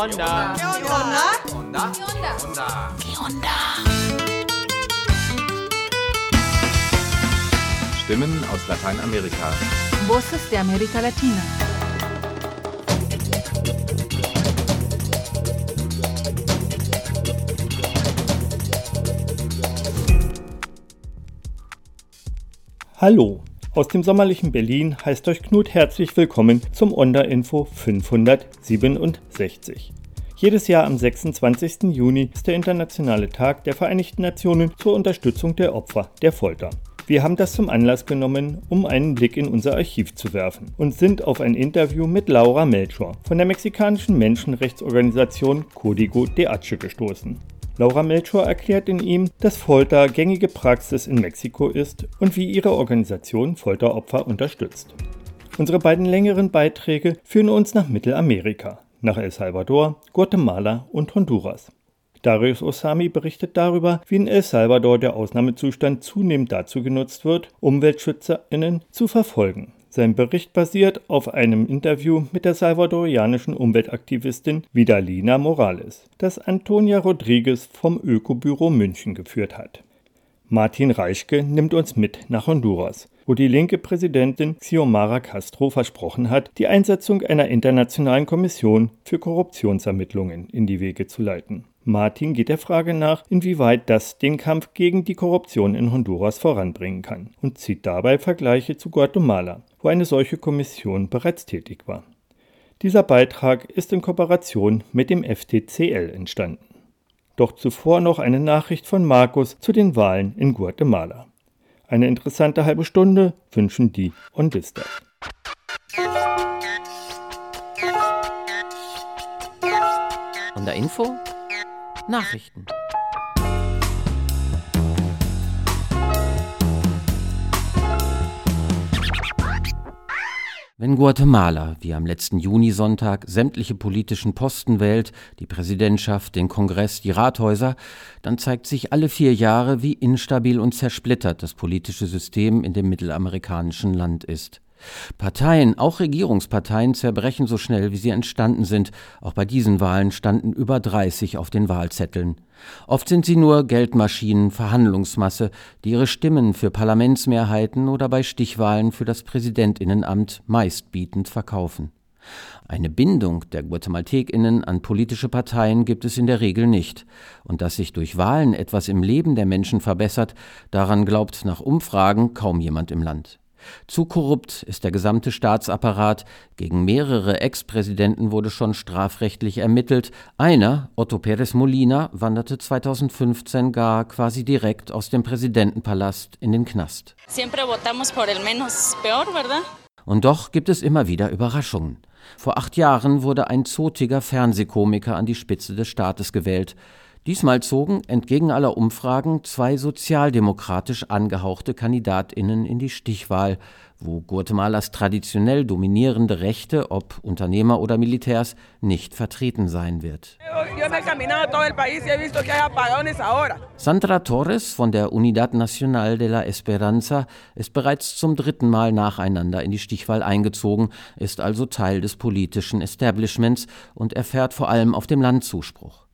onda? ¿Qué onda? onda? onda? ¿Qué onda? Stimmen aus Lateinamerika. Voces de América Latina. Hallo, aus dem sommerlichen Berlin heißt euch Knut herzlich willkommen zum Onda Info 567. Jedes Jahr am 26. Juni ist der Internationale Tag der Vereinigten Nationen zur Unterstützung der Opfer der Folter. Wir haben das zum Anlass genommen, um einen Blick in unser Archiv zu werfen und sind auf ein Interview mit Laura Melchor von der mexikanischen Menschenrechtsorganisation Código de H gestoßen. Laura Melchor erklärt in ihm, dass Folter gängige Praxis in Mexiko ist und wie ihre Organisation Folteropfer unterstützt. Unsere beiden längeren Beiträge führen uns nach Mittelamerika, nach El Salvador, Guatemala und Honduras. Darius Osami berichtet darüber, wie in El Salvador der Ausnahmezustand zunehmend dazu genutzt wird, UmweltschützerInnen zu verfolgen. Sein Bericht basiert auf einem Interview mit der salvadorianischen Umweltaktivistin Vidalina Morales, das Antonia Rodriguez vom Ökobüro München geführt hat. Martin Reichke nimmt uns mit nach Honduras, wo die linke Präsidentin Xiomara Castro versprochen hat, die Einsetzung einer internationalen Kommission für Korruptionsermittlungen in die Wege zu leiten. Martin geht der Frage nach, inwieweit das den Kampf gegen die Korruption in Honduras voranbringen kann und zieht dabei Vergleiche zu Guatemala, wo eine solche Kommission bereits tätig war. Dieser Beitrag ist in Kooperation mit dem FTCL entstanden. Doch zuvor noch eine Nachricht von Markus zu den Wahlen in Guatemala. Eine interessante halbe Stunde wünschen die Ondista. Und der Info? Nachrichten. Wenn Guatemala, wie am letzten Junisonntag, sämtliche politischen Posten wählt, die Präsidentschaft, den Kongress, die Rathäuser, dann zeigt sich alle vier Jahre, wie instabil und zersplittert das politische System in dem mittelamerikanischen Land ist. Parteien, auch Regierungsparteien, zerbrechen so schnell, wie sie entstanden sind. Auch bei diesen Wahlen standen über 30 auf den Wahlzetteln. Oft sind sie nur Geldmaschinen, Verhandlungsmasse, die ihre Stimmen für Parlamentsmehrheiten oder bei Stichwahlen für das Präsidentinnenamt meistbietend verkaufen. Eine Bindung der Guatemaltekinnen an politische Parteien gibt es in der Regel nicht. Und dass sich durch Wahlen etwas im Leben der Menschen verbessert, daran glaubt nach Umfragen kaum jemand im Land. Zu korrupt ist der gesamte Staatsapparat. Gegen mehrere Ex-Präsidenten wurde schon strafrechtlich ermittelt. Einer, Otto Pérez Molina, wanderte 2015 gar quasi direkt aus dem Präsidentenpalast in den Knast. Und doch gibt es immer wieder Überraschungen. Vor acht Jahren wurde ein zotiger Fernsehkomiker an die Spitze des Staates gewählt. Diesmal zogen, entgegen aller Umfragen, zwei sozialdemokratisch angehauchte Kandidatinnen in die Stichwahl, wo Guatemalas traditionell dominierende Rechte, ob Unternehmer oder Militärs, nicht vertreten sein wird. Sandra Torres von der Unidad Nacional de la Esperanza ist bereits zum dritten Mal nacheinander in die Stichwahl eingezogen, ist also Teil des politischen Establishments und erfährt vor allem auf dem Land Zuspruch.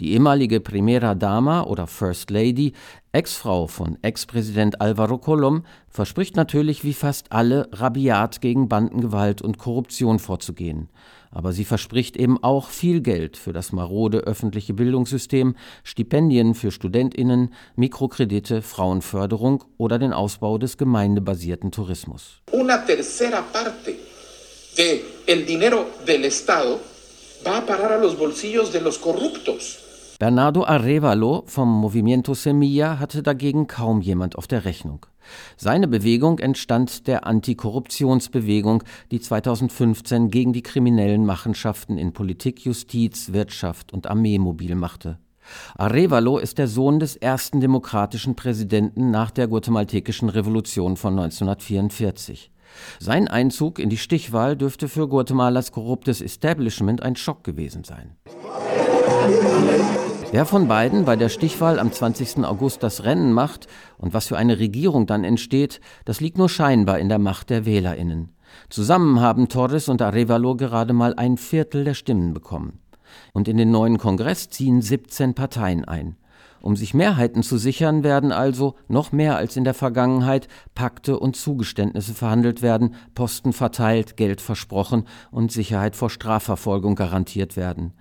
Die ehemalige Primera Dama oder First Lady, Ex-Frau von Ex-Präsident Alvaro Colom, verspricht natürlich wie fast alle, rabiat gegen Bandengewalt und Korruption vorzugehen. Aber sie verspricht eben auch viel Geld für das marode öffentliche Bildungssystem, Stipendien für StudentInnen, Mikrokredite, Frauenförderung oder den Ausbau des gemeindebasierten Tourismus. Una tercera parte de el dinero del Estado va a parar a los bolsillos de los corruptos. Bernardo Arevalo vom Movimiento Semilla hatte dagegen kaum jemand auf der Rechnung. Seine Bewegung entstand der Antikorruptionsbewegung, die 2015 gegen die kriminellen Machenschaften in Politik, Justiz, Wirtschaft und Armee mobil machte. Arevalo ist der Sohn des ersten demokratischen Präsidenten nach der guatemaltekischen Revolution von 1944. Sein Einzug in die Stichwahl dürfte für Guatemalas korruptes Establishment ein Schock gewesen sein. Wer von beiden bei der Stichwahl am 20. August das Rennen macht und was für eine Regierung dann entsteht, das liegt nur scheinbar in der Macht der WählerInnen. Zusammen haben Torres und Arevalo gerade mal ein Viertel der Stimmen bekommen. Und in den neuen Kongress ziehen 17 Parteien ein. Um sich Mehrheiten zu sichern, werden also noch mehr als in der Vergangenheit Pakte und Zugeständnisse verhandelt werden, Posten verteilt, Geld versprochen und Sicherheit vor Strafverfolgung garantiert werden.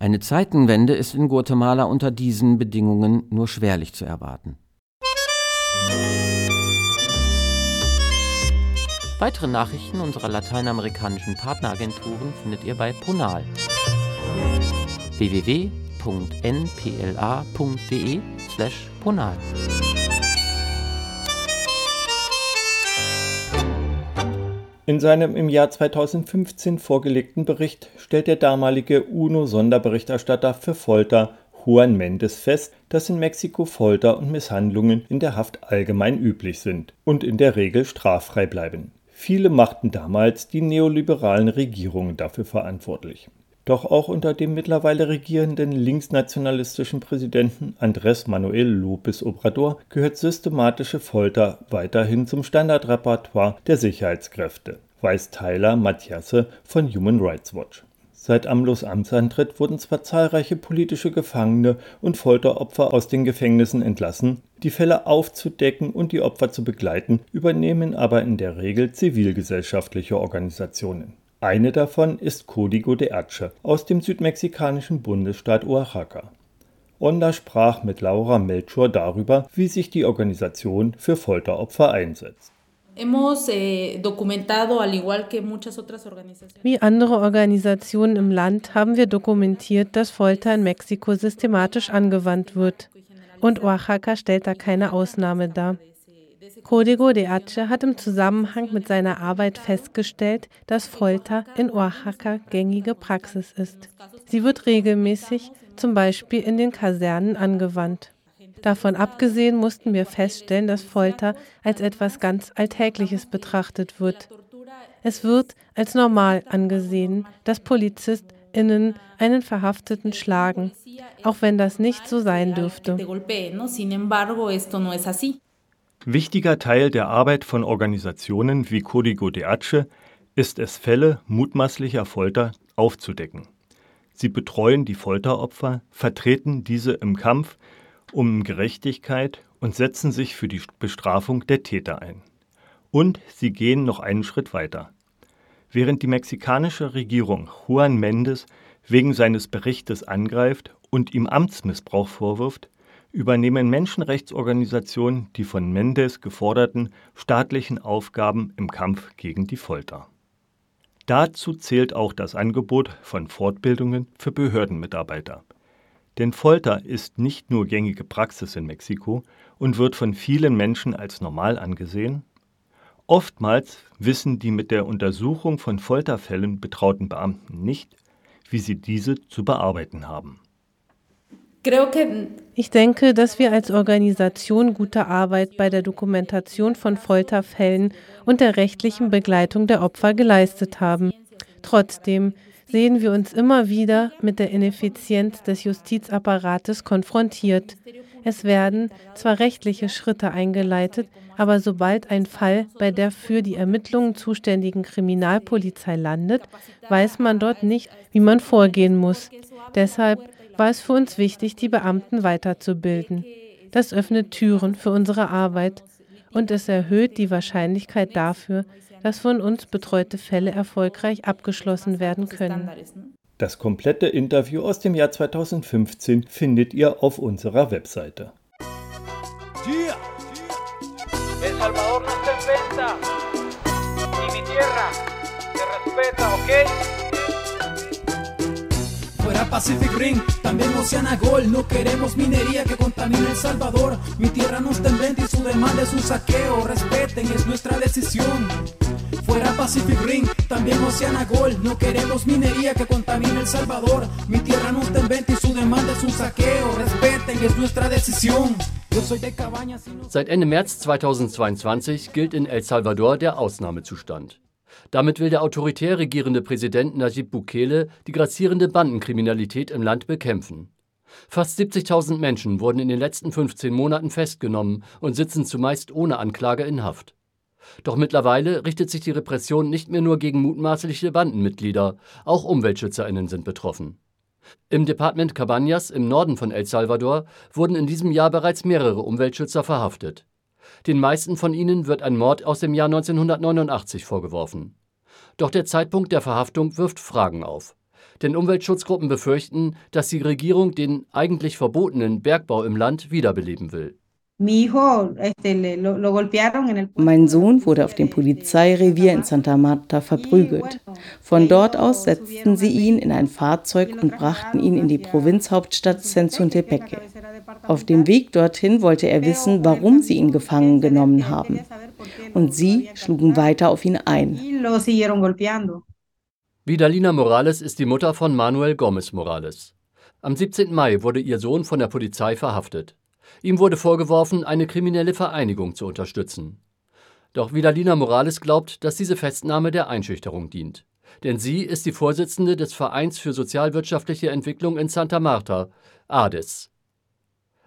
Eine Zeitenwende ist in Guatemala unter diesen Bedingungen nur schwerlich zu erwarten. Weitere Nachrichten unserer lateinamerikanischen Partneragenturen findet ihr bei Ponal www www.npla.de ponal. In seinem im Jahr 2015 vorgelegten Bericht stellt der damalige UNO-Sonderberichterstatter für Folter Juan Mendes fest, dass in Mexiko Folter und Misshandlungen in der Haft allgemein üblich sind und in der Regel straffrei bleiben. Viele machten damals die neoliberalen Regierungen dafür verantwortlich. Doch auch unter dem mittlerweile regierenden linksnationalistischen Präsidenten Andrés Manuel López Obrador gehört systematische Folter weiterhin zum Standardrepertoire der Sicherheitskräfte, weiß Tyler Mathiasse von Human Rights Watch. Seit Amlos Amtsantritt wurden zwar zahlreiche politische Gefangene und Folteropfer aus den Gefängnissen entlassen, die Fälle aufzudecken und die Opfer zu begleiten, übernehmen aber in der Regel zivilgesellschaftliche Organisationen. Eine davon ist Código de Hache aus dem südmexikanischen Bundesstaat Oaxaca. Onda sprach mit Laura Melchor darüber, wie sich die Organisation für Folteropfer einsetzt. Eh, wie andere Organisationen im Land haben wir dokumentiert, dass Folter in Mexiko systematisch angewandt wird. Und Oaxaca stellt da keine Ausnahme dar. Código de Hache hat im Zusammenhang mit seiner Arbeit festgestellt, dass Folter in Oaxaca gängige Praxis ist. Sie wird regelmäßig, zum Beispiel in den Kasernen, angewandt. Davon abgesehen mussten wir feststellen, dass Folter als etwas ganz Alltägliches betrachtet wird. Es wird als normal angesehen, dass PolizistInnen einen Verhafteten schlagen, auch wenn das nicht so sein dürfte. Wichtiger Teil der Arbeit von Organisationen wie Código de Hache ist es, Fälle mutmaßlicher Folter aufzudecken. Sie betreuen die Folteropfer, vertreten diese im Kampf um Gerechtigkeit und setzen sich für die Bestrafung der Täter ein. Und sie gehen noch einen Schritt weiter. Während die mexikanische Regierung Juan Mendes wegen seines Berichtes angreift und ihm Amtsmissbrauch vorwirft, übernehmen Menschenrechtsorganisationen die von Mendes geforderten staatlichen Aufgaben im Kampf gegen die Folter. Dazu zählt auch das Angebot von Fortbildungen für Behördenmitarbeiter. Denn Folter ist nicht nur gängige Praxis in Mexiko und wird von vielen Menschen als normal angesehen. Oftmals wissen die mit der Untersuchung von Folterfällen betrauten Beamten nicht, wie sie diese zu bearbeiten haben. Ich denke, dass wir als Organisation gute Arbeit bei der Dokumentation von Folterfällen und der rechtlichen Begleitung der Opfer geleistet haben. Trotzdem sehen wir uns immer wieder mit der Ineffizienz des Justizapparates konfrontiert. Es werden zwar rechtliche Schritte eingeleitet, aber sobald ein Fall bei der für die Ermittlungen zuständigen Kriminalpolizei landet, weiß man dort nicht, wie man vorgehen muss. Deshalb war es für uns wichtig, die Beamten weiterzubilden. Das öffnet Türen für unsere Arbeit und es erhöht die Wahrscheinlichkeit dafür, dass von uns betreute Fälle erfolgreich abgeschlossen werden können. Das komplette Interview aus dem Jahr 2015 findet ihr auf unserer Webseite. El Salvador no está en venta. Y mi tierra se respeta, ¿ok? Pacific Ring, también Oceana Gol. No queremos minería que contamine El Salvador. Mi tierra no está en venta y su demanda es un saqueo. Respeten, es nuestra decisión. Fuera Pacific Ring, también Oceana Gol. No queremos minería que contamine El Salvador. Mi tierra no está en venta y su demanda es un saqueo. Respeten, es nuestra decisión. Seit Ende März 2022 gilt in El Salvador der Ausnahmezustand. Damit will der autoritär regierende Präsident Najib Bukele die grassierende Bandenkriminalität im Land bekämpfen. Fast 70.000 Menschen wurden in den letzten 15 Monaten festgenommen und sitzen zumeist ohne Anklage in Haft. Doch mittlerweile richtet sich die Repression nicht mehr nur gegen mutmaßliche Bandenmitglieder, auch Umweltschützerinnen sind betroffen. Im Departement Cabañas im Norden von El Salvador wurden in diesem Jahr bereits mehrere Umweltschützer verhaftet. Den meisten von ihnen wird ein Mord aus dem Jahr 1989 vorgeworfen. Doch der Zeitpunkt der Verhaftung wirft Fragen auf. Denn Umweltschutzgruppen befürchten, dass die Regierung den eigentlich verbotenen Bergbau im Land wiederbeleben will. Mein Sohn wurde auf dem Polizeirevier in Santa Marta verprügelt. Von dort aus setzten sie ihn in ein Fahrzeug und brachten ihn in die Provinzhauptstadt Sensuntepeque. Auf dem Weg dorthin wollte er wissen, warum sie ihn gefangen genommen haben. Und sie schlugen weiter auf ihn ein. Vidalina Morales ist die Mutter von Manuel Gomez Morales. Am 17. Mai wurde ihr Sohn von der Polizei verhaftet. Ihm wurde vorgeworfen, eine kriminelle Vereinigung zu unterstützen. Doch Vidalina Morales glaubt, dass diese Festnahme der Einschüchterung dient. Denn sie ist die Vorsitzende des Vereins für sozialwirtschaftliche Entwicklung in Santa Marta, ADES.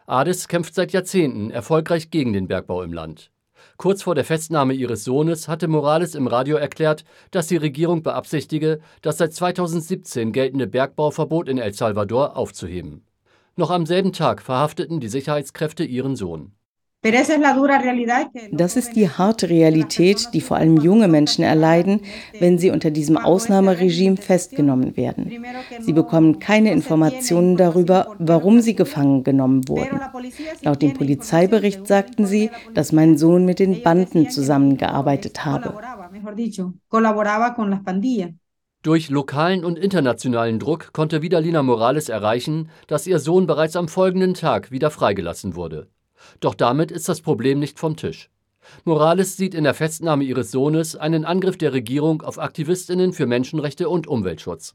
ADES kämpft seit Jahrzehnten erfolgreich gegen den Bergbau im Land. Kurz vor der Festnahme ihres Sohnes hatte Morales im Radio erklärt, dass die Regierung beabsichtige, das seit 2017 geltende Bergbauverbot in El Salvador aufzuheben. Noch am selben Tag verhafteten die Sicherheitskräfte ihren Sohn. Das ist die harte Realität, die vor allem junge Menschen erleiden, wenn sie unter diesem Ausnahmeregime festgenommen werden. Sie bekommen keine Informationen darüber, warum sie gefangen genommen wurden. Laut dem Polizeibericht sagten sie, dass mein Sohn mit den Banden zusammengearbeitet habe. Durch lokalen und internationalen Druck konnte Vidalina Morales erreichen, dass ihr Sohn bereits am folgenden Tag wieder freigelassen wurde. Doch damit ist das Problem nicht vom Tisch. Morales sieht in der Festnahme ihres Sohnes einen Angriff der Regierung auf Aktivistinnen für Menschenrechte und Umweltschutz.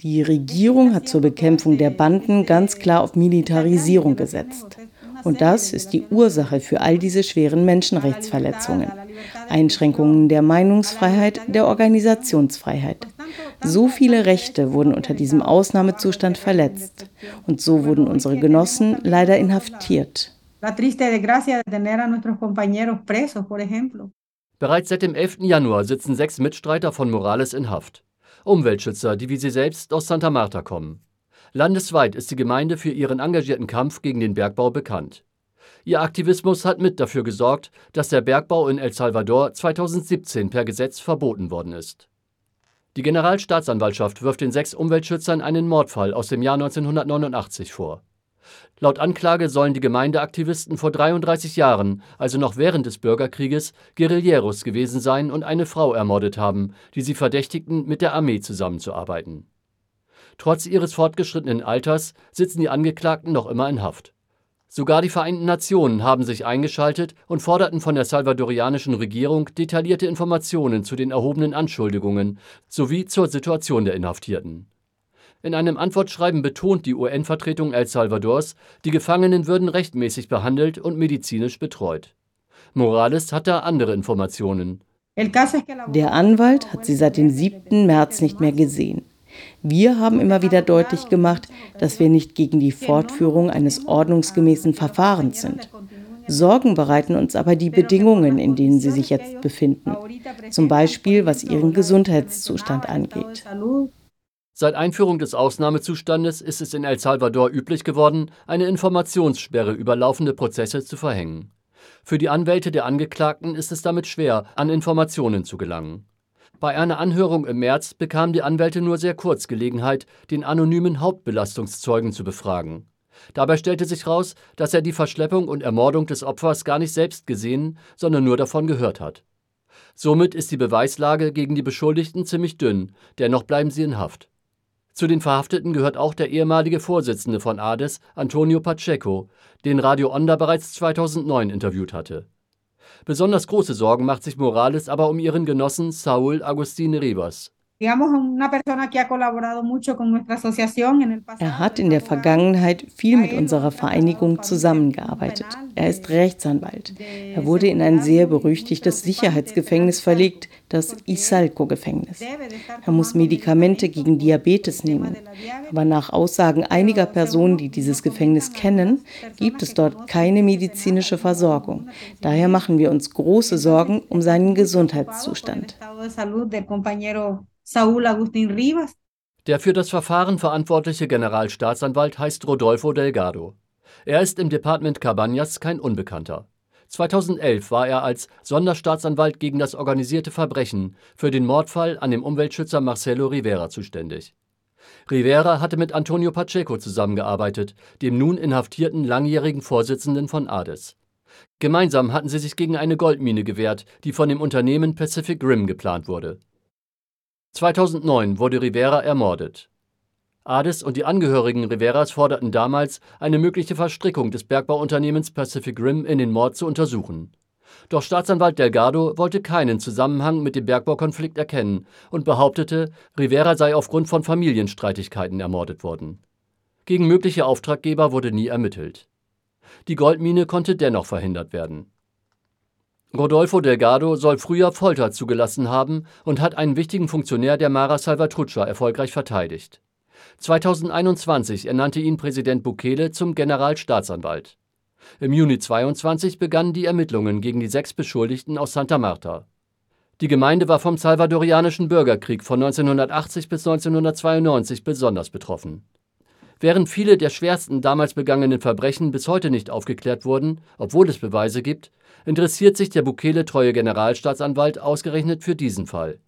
Die Regierung hat zur Bekämpfung der Banden ganz klar auf Militarisierung gesetzt. Und das ist die Ursache für all diese schweren Menschenrechtsverletzungen. Einschränkungen der Meinungsfreiheit, der Organisationsfreiheit. So viele Rechte wurden unter diesem Ausnahmezustand verletzt. Und so wurden unsere Genossen leider inhaftiert. Bereits seit dem 11. Januar sitzen sechs Mitstreiter von Morales in Haft. Umweltschützer, die wie sie selbst aus Santa Marta kommen. Landesweit ist die Gemeinde für ihren engagierten Kampf gegen den Bergbau bekannt. Ihr Aktivismus hat mit dafür gesorgt, dass der Bergbau in El Salvador 2017 per Gesetz verboten worden ist. Die Generalstaatsanwaltschaft wirft den sechs Umweltschützern einen Mordfall aus dem Jahr 1989 vor. Laut Anklage sollen die Gemeindeaktivisten vor 33 Jahren, also noch während des Bürgerkrieges, Guerilleros gewesen sein und eine Frau ermordet haben, die sie verdächtigten, mit der Armee zusammenzuarbeiten. Trotz ihres fortgeschrittenen Alters sitzen die Angeklagten noch immer in Haft. Sogar die Vereinten Nationen haben sich eingeschaltet und forderten von der salvadorianischen Regierung detaillierte Informationen zu den erhobenen Anschuldigungen sowie zur Situation der Inhaftierten. In einem Antwortschreiben betont die UN-Vertretung El Salvadors, die Gefangenen würden rechtmäßig behandelt und medizinisch betreut. Morales hat da andere Informationen. Der Anwalt hat sie seit dem 7. März nicht mehr gesehen. Wir haben immer wieder deutlich gemacht, dass wir nicht gegen die Fortführung eines ordnungsgemäßen Verfahrens sind. Sorgen bereiten uns aber die Bedingungen, in denen sie sich jetzt befinden, zum Beispiel was ihren Gesundheitszustand angeht. Seit Einführung des Ausnahmezustandes ist es in El Salvador üblich geworden, eine Informationssperre über laufende Prozesse zu verhängen. Für die Anwälte der Angeklagten ist es damit schwer, an Informationen zu gelangen. Bei einer Anhörung im März bekamen die Anwälte nur sehr kurz Gelegenheit, den anonymen Hauptbelastungszeugen zu befragen. Dabei stellte sich heraus, dass er die Verschleppung und Ermordung des Opfers gar nicht selbst gesehen, sondern nur davon gehört hat. Somit ist die Beweislage gegen die Beschuldigten ziemlich dünn, dennoch bleiben sie in Haft. Zu den Verhafteten gehört auch der ehemalige Vorsitzende von ADES, Antonio Pacheco, den Radio Onda bereits 2009 interviewt hatte. Besonders große Sorgen macht sich Morales aber um ihren Genossen Saul Agustin Rivas. Er hat in der Vergangenheit viel mit unserer Vereinigung zusammengearbeitet. Er ist Rechtsanwalt. Er wurde in ein sehr berüchtigtes Sicherheitsgefängnis verlegt, das Isalco-Gefängnis. Er muss Medikamente gegen Diabetes nehmen. Aber nach Aussagen einiger Personen, die dieses Gefängnis kennen, gibt es dort keine medizinische Versorgung. Daher machen wir uns große Sorgen um seinen Gesundheitszustand. Saúl Agustín Rivas. Der für das Verfahren verantwortliche Generalstaatsanwalt heißt Rodolfo Delgado. Er ist im Departement Cabañas kein Unbekannter. 2011 war er als Sonderstaatsanwalt gegen das organisierte Verbrechen für den Mordfall an dem Umweltschützer Marcelo Rivera zuständig. Rivera hatte mit Antonio Pacheco zusammengearbeitet, dem nun inhaftierten langjährigen Vorsitzenden von ADES. Gemeinsam hatten sie sich gegen eine Goldmine gewehrt, die von dem Unternehmen Pacific Rim geplant wurde. 2009 wurde Rivera ermordet. Ades und die Angehörigen Riveras forderten damals, eine mögliche Verstrickung des Bergbauunternehmens Pacific Rim in den Mord zu untersuchen. Doch Staatsanwalt Delgado wollte keinen Zusammenhang mit dem Bergbaukonflikt erkennen und behauptete, Rivera sei aufgrund von Familienstreitigkeiten ermordet worden. Gegen mögliche Auftraggeber wurde nie ermittelt. Die Goldmine konnte dennoch verhindert werden Rodolfo Delgado soll früher Folter zugelassen haben und hat einen wichtigen Funktionär der Mara Salvatrucha erfolgreich verteidigt. 2021 ernannte ihn Präsident Bukele zum Generalstaatsanwalt. Im Juni 22 begannen die Ermittlungen gegen die sechs Beschuldigten aus Santa Marta. Die Gemeinde war vom salvadorianischen Bürgerkrieg von 1980 bis 1992 besonders betroffen. Während viele der schwersten damals begangenen Verbrechen bis heute nicht aufgeklärt wurden, obwohl es Beweise gibt, interessiert sich der Bukele-treue Generalstaatsanwalt ausgerechnet für diesen Fall.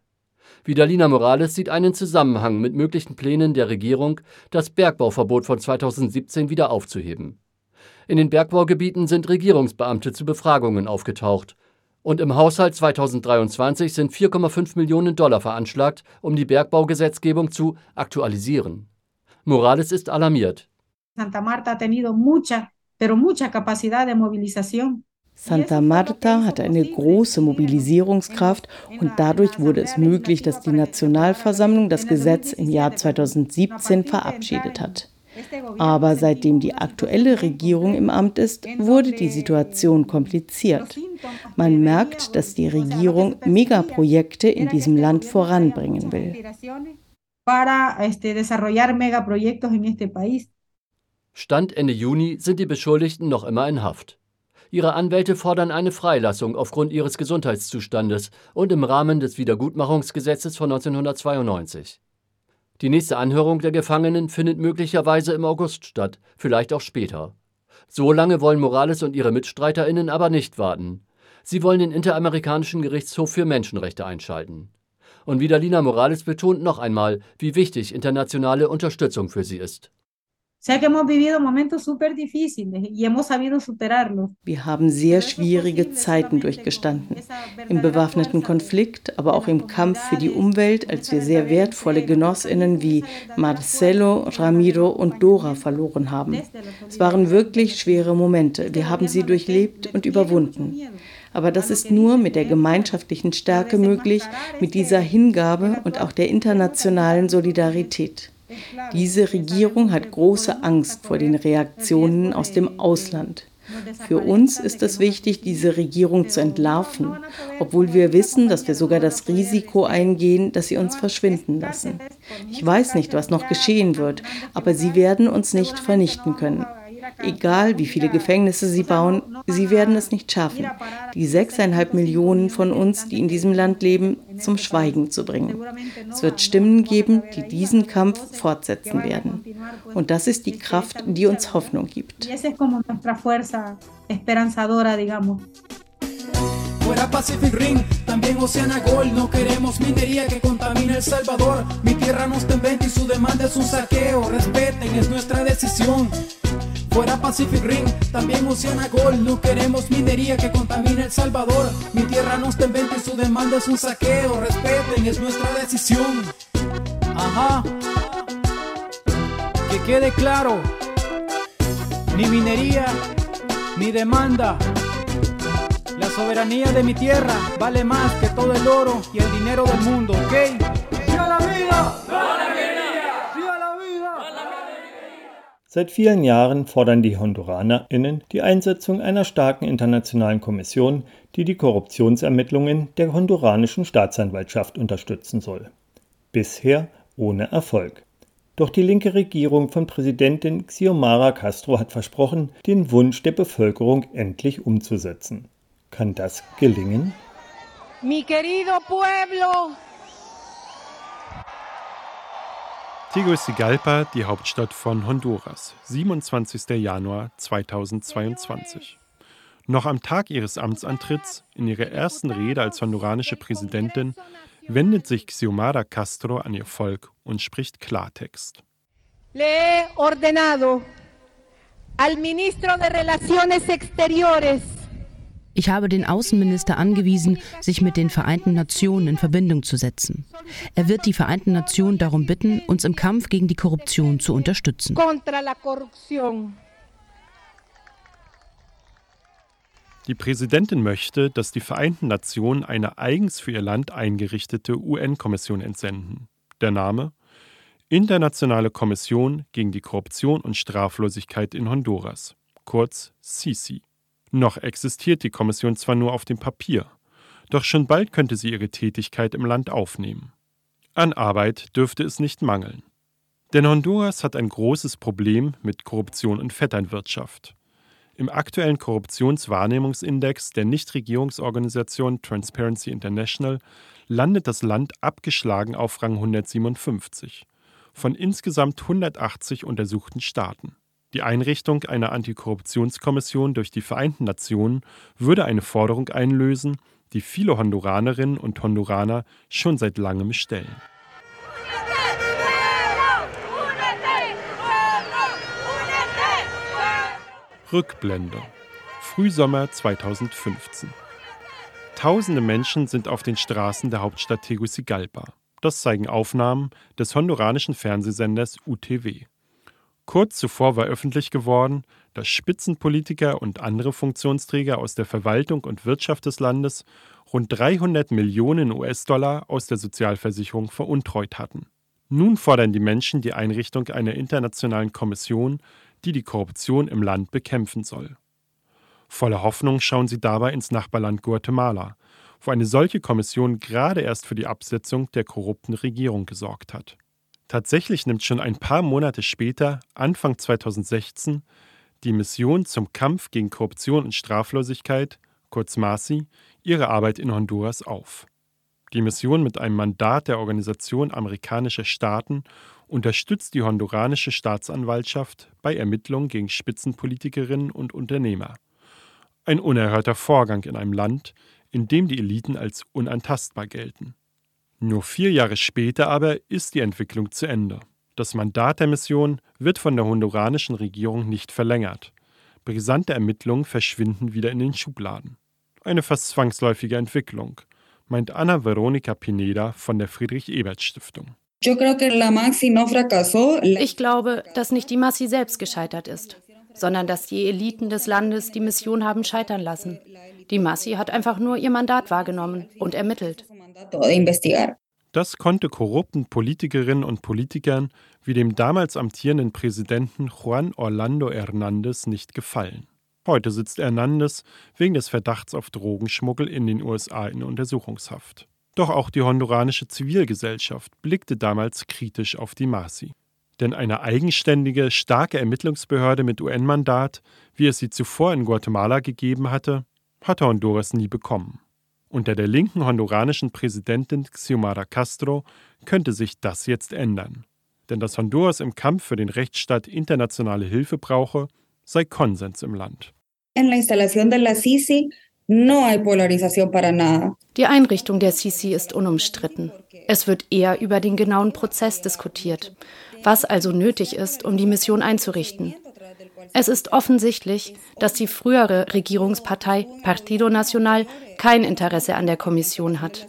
Vidalina Morales sieht einen Zusammenhang mit möglichen Plänen der Regierung, das Bergbauverbot von 2017 wieder aufzuheben. In den Bergbaugebieten sind Regierungsbeamte zu Befragungen aufgetaucht. Und im Haushalt 2023 sind 4,5 Millionen Dollar veranschlagt, um die Bergbaugesetzgebung zu aktualisieren. Morales ist alarmiert. Santa Marta ha tenido mucha, pero mucha capacidad de movilización. Santa Marta hatte eine große Mobilisierungskraft und dadurch wurde es möglich, dass die Nationalversammlung das Gesetz im Jahr 2017 verabschiedet hat. Aber seitdem die aktuelle Regierung im Amt ist, wurde die Situation kompliziert. Man merkt, dass die Regierung Megaprojekte in diesem Land voranbringen will. Stand Ende Juni sind die Beschuldigten noch immer in Haft. Ihre Anwälte fordern eine Freilassung aufgrund ihres Gesundheitszustandes und im Rahmen des Wiedergutmachungsgesetzes von 1992. Die nächste Anhörung der Gefangenen findet möglicherweise im August statt, vielleicht auch später. So lange wollen Morales und ihre Mitstreiterinnen aber nicht warten. Sie wollen den Interamerikanischen Gerichtshof für Menschenrechte einschalten. Und Vidalina Morales betont noch einmal, wie wichtig internationale Unterstützung für sie ist. Wir haben sehr schwierige Zeiten durchgestanden. Im bewaffneten Konflikt, aber auch im Kampf für die Umwelt, als wir sehr wertvolle Genossinnen wie Marcelo, Ramiro und Dora verloren haben. Es waren wirklich schwere Momente. Wir haben sie durchlebt und überwunden. Aber das ist nur mit der gemeinschaftlichen Stärke möglich, mit dieser Hingabe und auch der internationalen Solidarität. Diese Regierung hat große Angst vor den Reaktionen aus dem Ausland. Für uns ist es wichtig, diese Regierung zu entlarven, obwohl wir wissen, dass wir sogar das Risiko eingehen, dass sie uns verschwinden lassen. Ich weiß nicht, was noch geschehen wird, aber sie werden uns nicht vernichten können. Egal wie viele Gefängnisse sie bauen, sie werden es nicht schaffen, die sechseinhalb Millionen von uns, die in diesem Land leben, zum Schweigen zu bringen. Es wird Stimmen geben, die diesen Kampf fortsetzen werden. Und das ist die Kraft, die uns Hoffnung gibt. Fuera Pacific Ring, también Oceana Gold. No queremos minería que contamine El Salvador. Mi tierra no está en venta y su demanda es un saqueo. Respeten, es nuestra decisión. Fuera Pacific Ring, también Oceana Gold. No queremos minería que contamine El Salvador. Mi tierra no está en venta y su demanda es un saqueo. Respeten, es nuestra decisión. Ajá. Que quede claro. Ni minería, ni demanda. La soberanía de mi tierra vale más que todo el oro y el dinero del mundo, ¿ok? Seit vielen Jahren fordern die HonduranerInnen die Einsetzung einer starken internationalen Kommission, die die Korruptionsermittlungen der honduranischen Staatsanwaltschaft unterstützen soll. Bisher ohne Erfolg. Doch die linke Regierung von Präsidentin Xiomara Castro hat versprochen, den Wunsch der Bevölkerung endlich umzusetzen. Kann das gelingen? Mi querido pueblo, Tegucigalpa, die Hauptstadt von Honduras, 27. Januar 2022. Noch am Tag ihres Amtsantritts, in ihrer ersten Rede als honduranische Präsidentin, wendet sich Xiomara Castro an ihr Volk und spricht Klartext. Le he ordenado al ministro de Relaciones Exteriores ich habe den Außenminister angewiesen, sich mit den Vereinten Nationen in Verbindung zu setzen. Er wird die Vereinten Nationen darum bitten, uns im Kampf gegen die Korruption zu unterstützen. Die Präsidentin möchte, dass die Vereinten Nationen eine eigens für ihr Land eingerichtete UN-Kommission entsenden. Der Name Internationale Kommission gegen die Korruption und Straflosigkeit in Honduras, kurz CICI. Noch existiert die Kommission zwar nur auf dem Papier, doch schon bald könnte sie ihre Tätigkeit im Land aufnehmen. An Arbeit dürfte es nicht mangeln. Denn Honduras hat ein großes Problem mit Korruption und Vetternwirtschaft. Im aktuellen Korruptionswahrnehmungsindex der Nichtregierungsorganisation Transparency International landet das Land abgeschlagen auf Rang 157 von insgesamt 180 untersuchten Staaten. Die Einrichtung einer Antikorruptionskommission durch die Vereinten Nationen würde eine Forderung einlösen, die viele Honduranerinnen und Honduraner schon seit langem stellen. Rückblende. Frühsommer 2015. Tausende Menschen sind auf den Straßen der Hauptstadt Tegucigalpa. Das zeigen Aufnahmen des honduranischen Fernsehsenders UTW. Kurz zuvor war öffentlich geworden, dass Spitzenpolitiker und andere Funktionsträger aus der Verwaltung und Wirtschaft des Landes rund 300 Millionen US-Dollar aus der Sozialversicherung veruntreut hatten. Nun fordern die Menschen die Einrichtung einer internationalen Kommission, die die Korruption im Land bekämpfen soll. Voller Hoffnung schauen sie dabei ins Nachbarland Guatemala, wo eine solche Kommission gerade erst für die Absetzung der korrupten Regierung gesorgt hat. Tatsächlich nimmt schon ein paar Monate später, Anfang 2016, die Mission zum Kampf gegen Korruption und Straflosigkeit, kurz MASI, ihre Arbeit in Honduras auf. Die Mission mit einem Mandat der Organisation amerikanischer Staaten unterstützt die honduranische Staatsanwaltschaft bei Ermittlungen gegen Spitzenpolitikerinnen und Unternehmer. Ein unerhörter Vorgang in einem Land, in dem die Eliten als unantastbar gelten. Nur vier Jahre später aber ist die Entwicklung zu Ende. Das Mandat der Mission wird von der honduranischen Regierung nicht verlängert. Brisante Ermittlungen verschwinden wieder in den Schubladen. Eine fast zwangsläufige Entwicklung, meint Anna Veronica Pineda von der Friedrich-Ebert-Stiftung. Ich glaube, dass nicht die Massi selbst gescheitert ist, sondern dass die Eliten des Landes die Mission haben scheitern lassen. Die Massi hat einfach nur ihr Mandat wahrgenommen und ermittelt. Das konnte korrupten Politikerinnen und Politikern wie dem damals amtierenden Präsidenten Juan Orlando Hernández nicht gefallen. Heute sitzt Hernández wegen des Verdachts auf Drogenschmuggel in den USA in Untersuchungshaft. Doch auch die honduranische Zivilgesellschaft blickte damals kritisch auf die Masi. Denn eine eigenständige, starke Ermittlungsbehörde mit UN-Mandat, wie es sie zuvor in Guatemala gegeben hatte, hatte Honduras nie bekommen. Unter der linken honduranischen Präsidentin Xiomara Castro könnte sich das jetzt ändern. Denn dass Honduras im Kampf für den Rechtsstaat internationale Hilfe brauche, sei Konsens im Land. Die Einrichtung der Sisi ist unumstritten. Es wird eher über den genauen Prozess diskutiert, was also nötig ist, um die Mission einzurichten. Es ist offensichtlich, dass die frühere Regierungspartei Partido Nacional kein Interesse an der Kommission hat.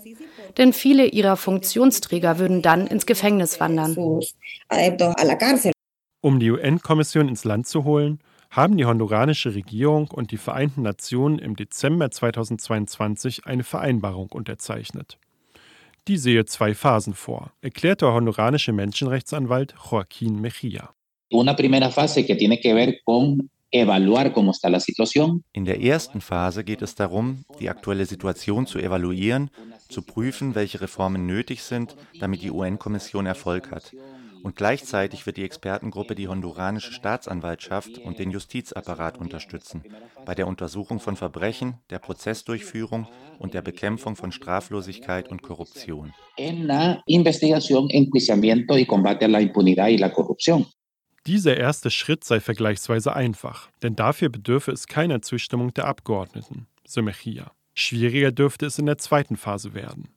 Denn viele ihrer Funktionsträger würden dann ins Gefängnis wandern. Um die UN-Kommission ins Land zu holen, haben die honduranische Regierung und die Vereinten Nationen im Dezember 2022 eine Vereinbarung unterzeichnet. Die sehe zwei Phasen vor, erklärt der honduраnische Menschenrechtsanwalt Joaquín Mejía. In der ersten Phase geht es darum, die aktuelle Situation zu evaluieren, zu prüfen, welche Reformen nötig sind, damit die UN-Kommission Erfolg hat. Und gleichzeitig wird die Expertengruppe die honduranische Staatsanwaltschaft und den Justizapparat unterstützen, bei der Untersuchung von Verbrechen, der Prozessdurchführung und der Bekämpfung von Straflosigkeit und Korruption. Dieser erste Schritt sei vergleichsweise einfach, denn dafür bedürfe es keiner Zustimmung der Abgeordneten, so Mejia. Schwieriger dürfte es in der zweiten Phase werden.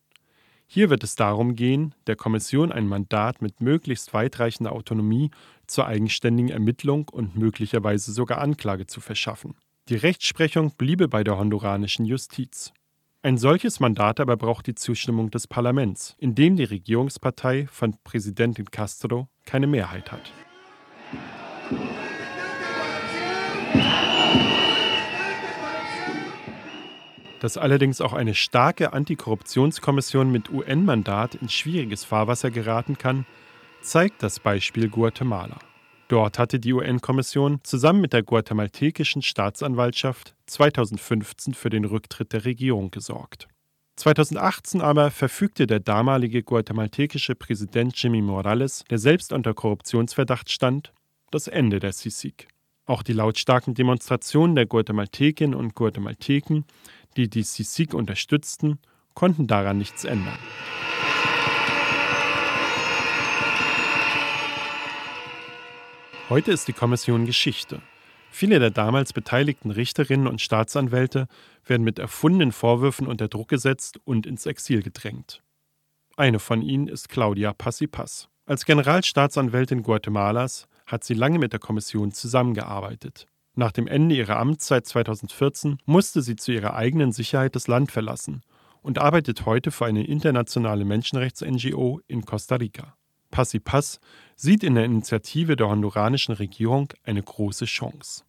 Hier wird es darum gehen, der Kommission ein Mandat mit möglichst weitreichender Autonomie zur eigenständigen Ermittlung und möglicherweise sogar Anklage zu verschaffen. Die Rechtsprechung bliebe bei der honduranischen Justiz. Ein solches Mandat aber braucht die Zustimmung des Parlaments, in dem die Regierungspartei von Präsidentin Castro keine Mehrheit hat. Dass allerdings auch eine starke Antikorruptionskommission mit UN-Mandat in schwieriges Fahrwasser geraten kann, zeigt das Beispiel Guatemala. Dort hatte die UN-Kommission zusammen mit der guatemaltekischen Staatsanwaltschaft 2015 für den Rücktritt der Regierung gesorgt. 2018 aber verfügte der damalige guatemaltekische Präsident Jimmy Morales, der selbst unter Korruptionsverdacht stand, das Ende der CICIG. Auch die lautstarken Demonstrationen der Guatemaltekinnen und Guatemalteken, die die CICIG unterstützten, konnten daran nichts ändern. Heute ist die Kommission Geschichte. Viele der damals beteiligten Richterinnen und Staatsanwälte werden mit erfundenen Vorwürfen unter Druck gesetzt und ins Exil gedrängt. Eine von ihnen ist Claudia Passipas. Als Generalstaatsanwältin Guatemalas hat sie lange mit der Kommission zusammengearbeitet. Nach dem Ende ihrer Amtszeit 2014 musste sie zu ihrer eigenen Sicherheit das Land verlassen und arbeitet heute für eine internationale Menschenrechts-NGO in Costa Rica. Passi Pass sieht in der Initiative der honduranischen Regierung eine große Chance.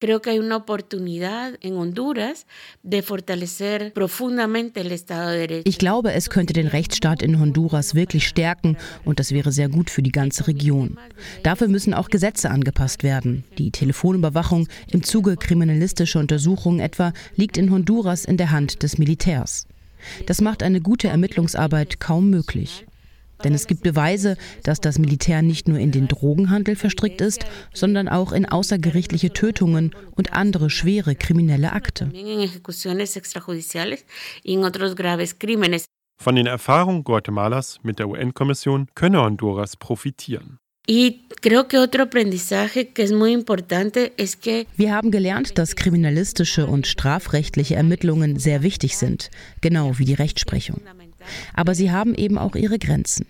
Creo que hay una oportunidad en Honduras de fortalecer profundamente el Estado de Derecho. Ich glaube, es könnte den Rechtsstaat in Honduras wirklich stärken und das wäre sehr gut für die ganze Region. Dafür müssen auch Gesetze angepasst werden. Die Telefonüberwachung im Zuge kriminalistischer Untersuchungen etwa liegt in Honduras in der Hand des Militärs. Das macht eine gute Ermittlungsarbeit kaum möglich. Denn es gibt Beweise, dass das Militär nicht nur in den Drogenhandel verstrickt ist, sondern auch in außergerichtliche Tötungen und andere schwere kriminelle Akte. Von den Erfahrungen Guatemalas mit der UN-Kommission könne Honduras profitieren. Wir haben gelernt, dass kriminalistische und strafrechtliche Ermittlungen sehr wichtig sind, genau wie die Rechtsprechung. Aber sie haben eben auch ihre Grenzen.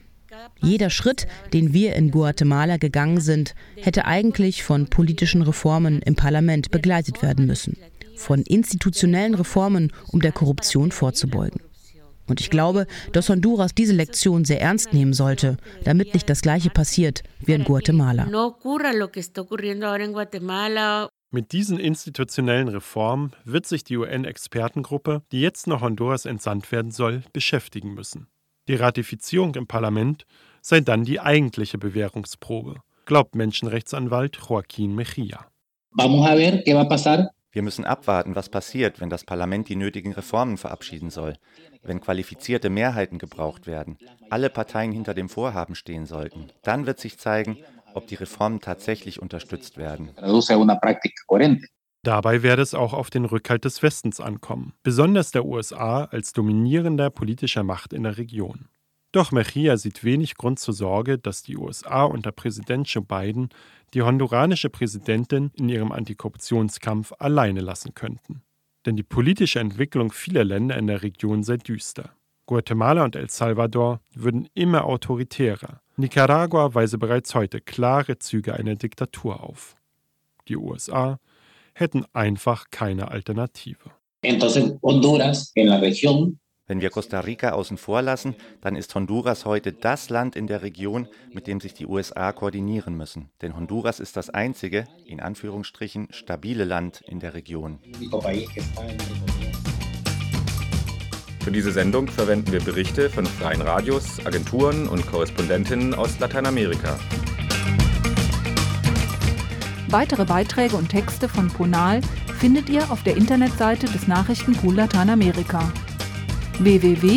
Jeder Schritt, den wir in Guatemala gegangen sind, hätte eigentlich von politischen Reformen im Parlament begleitet werden müssen. Von institutionellen Reformen, um der Korruption vorzubeugen. Und ich glaube, dass Honduras diese Lektion sehr ernst nehmen sollte, damit nicht das Gleiche passiert wie in Guatemala. Mit diesen institutionellen Reformen wird sich die UN-Expertengruppe, die jetzt nach Honduras entsandt werden soll, beschäftigen müssen. Die Ratifizierung im Parlament sei dann die eigentliche Bewährungsprobe, glaubt Menschenrechtsanwalt Joaquín Mejía. Wir müssen abwarten, was passiert, wenn das Parlament die nötigen Reformen verabschieden soll, wenn qualifizierte Mehrheiten gebraucht werden, alle Parteien hinter dem Vorhaben stehen sollten. Dann wird sich zeigen, ob die Reformen tatsächlich unterstützt werden. Dabei werde es auch auf den Rückhalt des Westens ankommen, besonders der USA als dominierender politischer Macht in der Region. Doch Mejia sieht wenig Grund zur Sorge, dass die USA unter Präsident Joe Biden die honduranische Präsidentin in ihrem Antikorruptionskampf alleine lassen könnten. Denn die politische Entwicklung vieler Länder in der Region sei düster. Guatemala und El Salvador würden immer autoritärer. Nicaragua weise bereits heute klare Züge einer Diktatur auf. Die USA hätten einfach keine Alternative. Wenn wir Costa Rica außen vor lassen, dann ist Honduras heute das Land in der Region, mit dem sich die USA koordinieren müssen. Denn Honduras ist das einzige, in Anführungsstrichen, stabile Land in der Region. Für diese Sendung verwenden wir Berichte von freien Radios, Agenturen und Korrespondentinnen aus Lateinamerika. Weitere Beiträge und Texte von Ponal findet ihr auf der Internetseite des Nachrichtenpool Lateinamerika www.npla.de